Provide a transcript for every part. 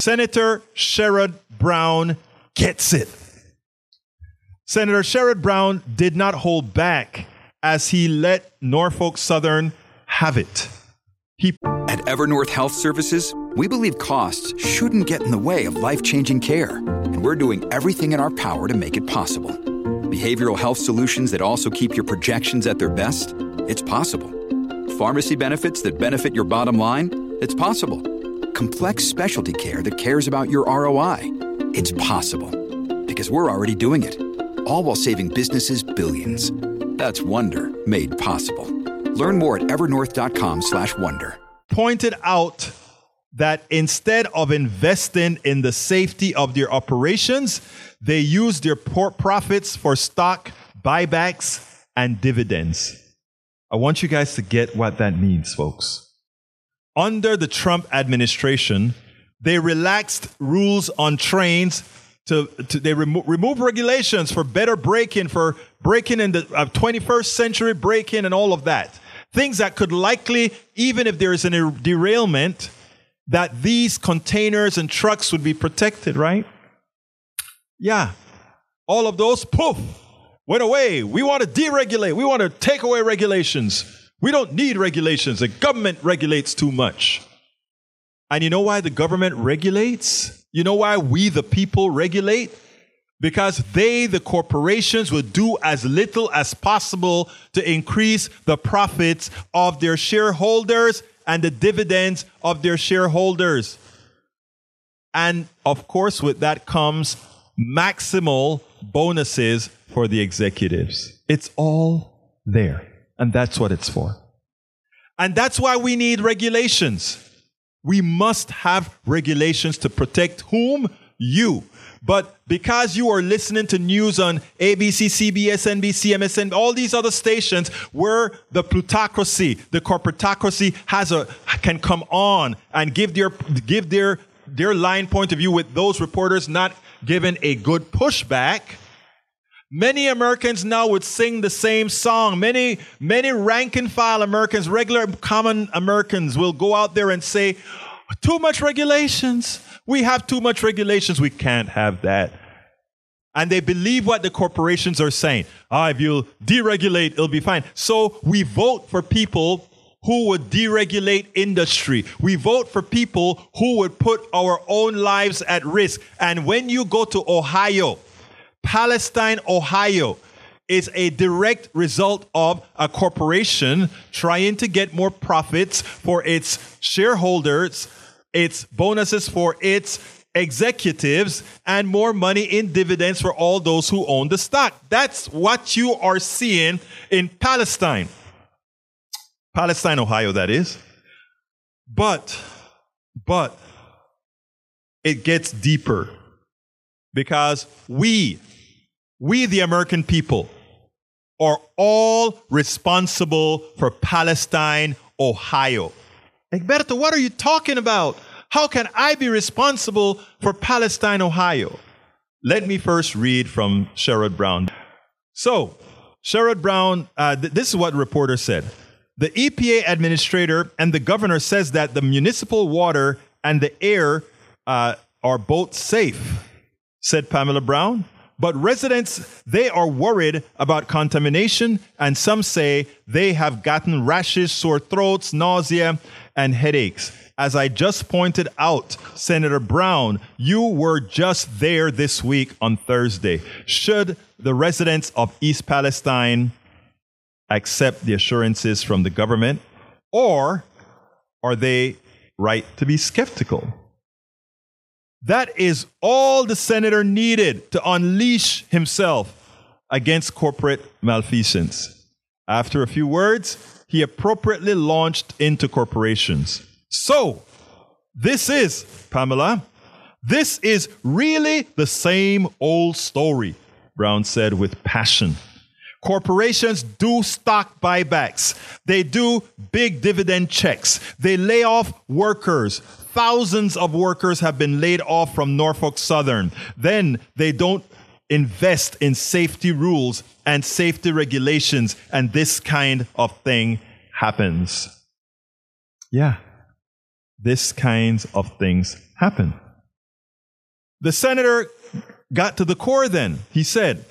Senator Sherrod Brown gets it. Senator Sherrod Brown did not hold back as he let Norfolk Southern have it. He At Evernorth Health Services, we believe costs shouldn't get in the way of life changing care, and we're doing everything in our power to make it possible. Behavioral health solutions that also keep your projections at their best? It's possible. Pharmacy benefits that benefit your bottom line? It's possible. Complex specialty care that cares about your ROI? It's possible. Because we're already doing it. All while saving businesses billions. That's Wonder made possible. Learn more at evernorth.com/wonder. pointed out that instead of investing in the safety of their operations, they use their profits for stock buybacks and dividends. I want you guys to get what that means, folks. Under the Trump administration, they relaxed rules on trains to, to they remo- remove regulations for better break-in for breaking in the uh, 21st century break-in and all of that. Things that could likely even if there is a derailment that these containers and trucks would be protected right? Yeah. All of those poof went away. We want to deregulate. We want to take away regulations we don't need regulations the government regulates too much and you know why the government regulates? You know why we, the people, regulate? Because they, the corporations, will do as little as possible to increase the profits of their shareholders and the dividends of their shareholders. And of course, with that comes maximal bonuses for the executives. It's all there. And that's what it's for. And that's why we need regulations. We must have regulations to protect whom? You. But because you are listening to news on ABC, CBS, NBC, MSN, all these other stations where the plutocracy, the corporatocracy has a, can come on and give their, give their, their line point of view with those reporters not given a good pushback, Many Americans now would sing the same song. Many, many rank and file Americans, regular common Americans will go out there and say, too much regulations. We have too much regulations. We can't have that. And they believe what the corporations are saying. Ah, if you deregulate, it'll be fine. So we vote for people who would deregulate industry. We vote for people who would put our own lives at risk. And when you go to Ohio, Palestine, Ohio is a direct result of a corporation trying to get more profits for its shareholders, its bonuses for its executives, and more money in dividends for all those who own the stock. That's what you are seeing in Palestine. Palestine, Ohio, that is. But, but, it gets deeper because we, we the American people, are all responsible for Palestine, Ohio. Egberto, what are you talking about? How can I be responsible for Palestine, Ohio? Let me first read from Sherrod Brown. So, Sherrod Brown, uh, th- this is what the reporter said. The EPA administrator and the governor says that the municipal water and the air uh, are both safe, said Pamela Brown. But residents, they are worried about contamination, and some say they have gotten rashes, sore throats, nausea, and headaches. As I just pointed out, Senator Brown, you were just there this week on Thursday. Should the residents of East Palestine accept the assurances from the government, or are they right to be skeptical? That is all the senator needed to unleash himself against corporate malfeasance. After a few words, he appropriately launched into corporations. So, this is, Pamela, this is really the same old story, Brown said with passion. Corporations do stock buybacks. They do big dividend checks. They lay off workers. Thousands of workers have been laid off from Norfolk Southern. Then they don't invest in safety rules and safety regulations, and this kind of thing happens. Yeah, this kinds of things happen. The senator got to the core then. He said,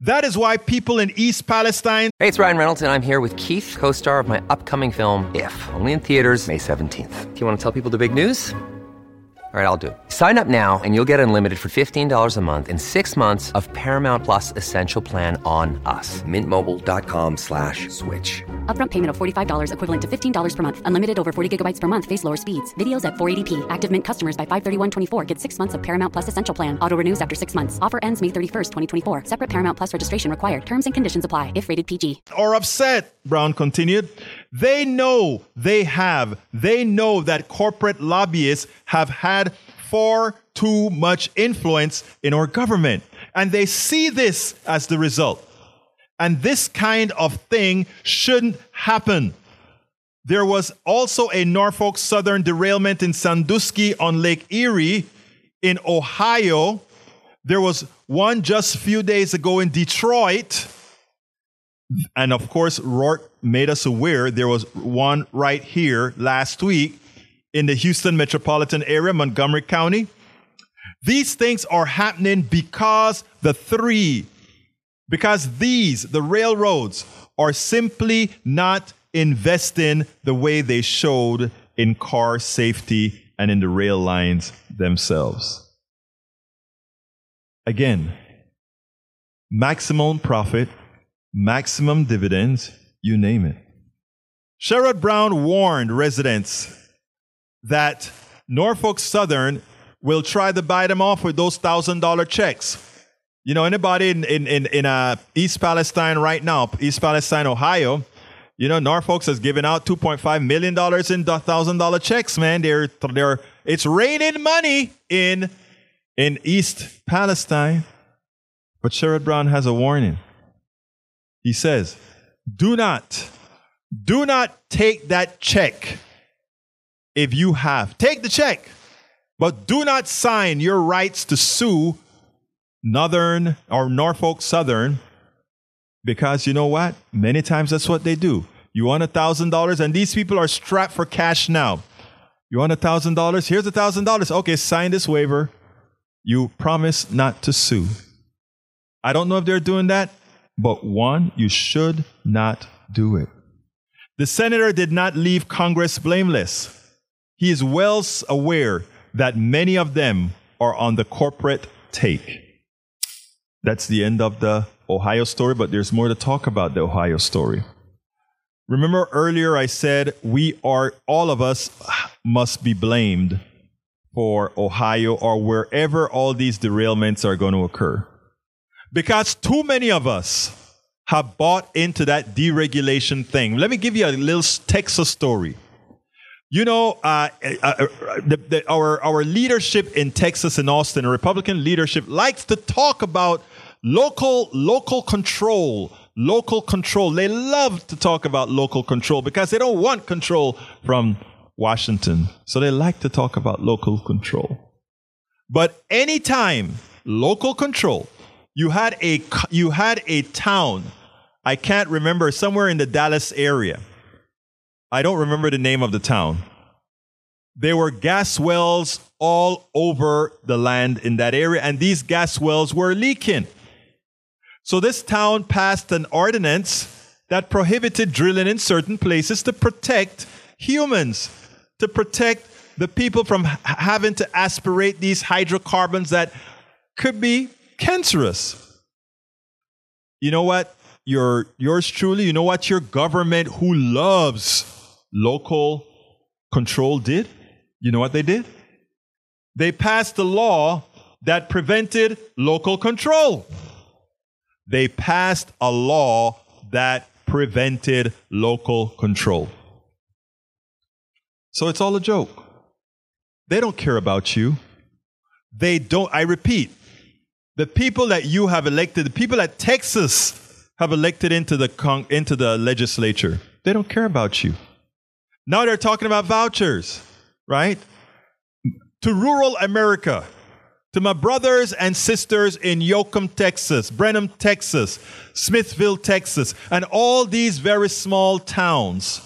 that is why people in East Palestine. Hey, it's Ryan Reynolds, and I'm here with Keith, co star of my upcoming film, If, only in theaters, May 17th. Do you want to tell people the big news? All right, I'll do it. Sign up now and you'll get unlimited for $15 a month in six months of Paramount Plus Essential Plan on us. Mintmobile.com slash switch. Upfront payment of $45 equivalent to $15 per month. Unlimited over 40 gigabytes per month. Face lower speeds. Videos at 480p. Active Mint customers by 531.24 get six months of Paramount Plus Essential Plan. Auto renews after six months. Offer ends May 31st, 2024. Separate Paramount Plus registration required. Terms and conditions apply if rated PG. Or upset, Brown continued. They know they have, they know that corporate lobbyists have had far too much influence in our government. And they see this as the result. And this kind of thing shouldn't happen. There was also a Norfolk Southern derailment in Sandusky on Lake Erie in Ohio. There was one just a few days ago in Detroit. And of course, Rourke made us aware there was one right here last week in the Houston metropolitan area, Montgomery County. These things are happening because the three, because these, the railroads, are simply not investing the way they showed in car safety and in the rail lines themselves. Again, maximum profit, maximum dividends, you name it. Sherrod Brown warned residents that Norfolk Southern will try to buy them off with those thousand dollar checks. You know, anybody in, in, in, in uh, East Palestine right now, East Palestine, Ohio, you know, Norfolk has given out $2.5 million in thousand dollar checks, man. They're, they're, it's raining money in, in East Palestine. But Sherrod Brown has a warning. He says, do not, do not take that check if you have. Take the check, but do not sign your rights to sue Northern or Norfolk Southern because you know what? Many times that's what they do. You want a thousand dollars, and these people are strapped for cash now. You want a thousand dollars? Here's a thousand dollars. Okay, sign this waiver. You promise not to sue. I don't know if they're doing that, but one, you should not do it. The senator did not leave Congress blameless. He is well aware that many of them are on the corporate take. That's the end of the Ohio story, but there's more to talk about the Ohio story. Remember earlier I said we are, all of us must be blamed for Ohio or wherever all these derailments are going to occur. Because too many of us have bought into that deregulation thing. Let me give you a little Texas story. You know, uh, uh, uh, the, the, our, our leadership in Texas and Austin, Republican leadership, likes to talk about local, local control, local control. They love to talk about local control because they don't want control from Washington. So they like to talk about local control. But anytime local control, you had a, you had a town, I can't remember, somewhere in the Dallas area I don't remember the name of the town. There were gas wells all over the land in that area, and these gas wells were leaking. So this town passed an ordinance that prohibited drilling in certain places to protect humans, to protect the people from having to aspirate these hydrocarbons that could be cancerous. You know what? Your yours truly, you know what your government who loves local control did? You know what they did? They passed a law that prevented local control. They passed a law that prevented local control. So it's all a joke. They don't care about you. They don't, I repeat, the people that you have elected, the people that Texas have elected into the, into the legislature, they don't care about you. Now they're talking about vouchers, right? To rural America, to my brothers and sisters in Yoakum, Texas, Brenham, Texas, Smithville, Texas, and all these very small towns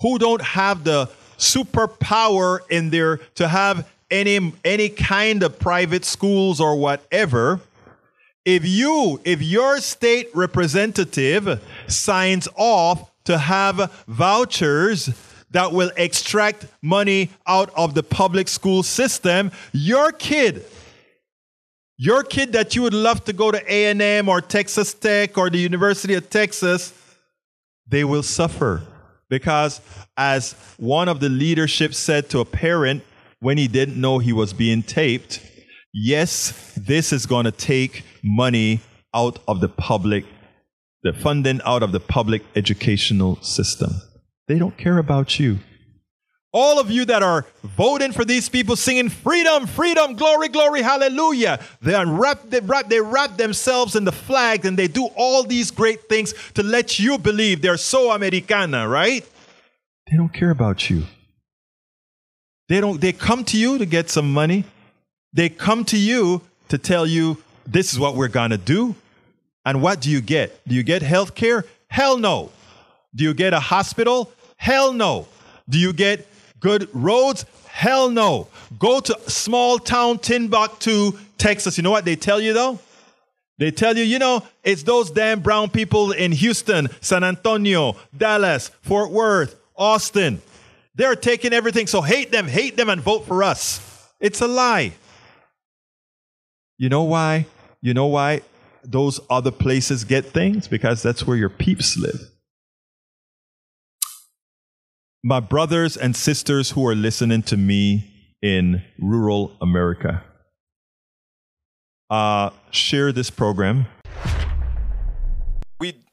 who don't have the superpower in there to have any any kind of private schools or whatever, if you if your state representative signs off to have vouchers that will extract money out of the public school system, your kid your kid that you would love to go to A&M or Texas Tech or the University of Texas, they will suffer because as one of the leadership said to a parent when he didn't know he was being taped, yes, this is going to take money out of the public, the funding out of the public educational system. They don't care about you. All of you that are voting for these people singing freedom, freedom, glory, glory, hallelujah. They unwrap, they wrap, they wrap themselves in the flag and they do all these great things to let you believe they're so Americana, right? They don't care about you. They don't, they come to you to get some money. They come to you to tell you this is what we're gonna do. And what do you get? Do you get health care? Hell no. Do you get a hospital? Hell no. Do you get good roads? Hell no. Go to small town Timbuktu, Texas. You know what they tell you though? They tell you, you know, it's those damn brown people in Houston, San Antonio, Dallas, Fort Worth, Austin. They're taking everything, so hate them, hate them, and vote for us. It's a lie. You know why? You know why those other places get things? Because that's where your peeps live my brothers and sisters who are listening to me in rural America, uh, share this program. We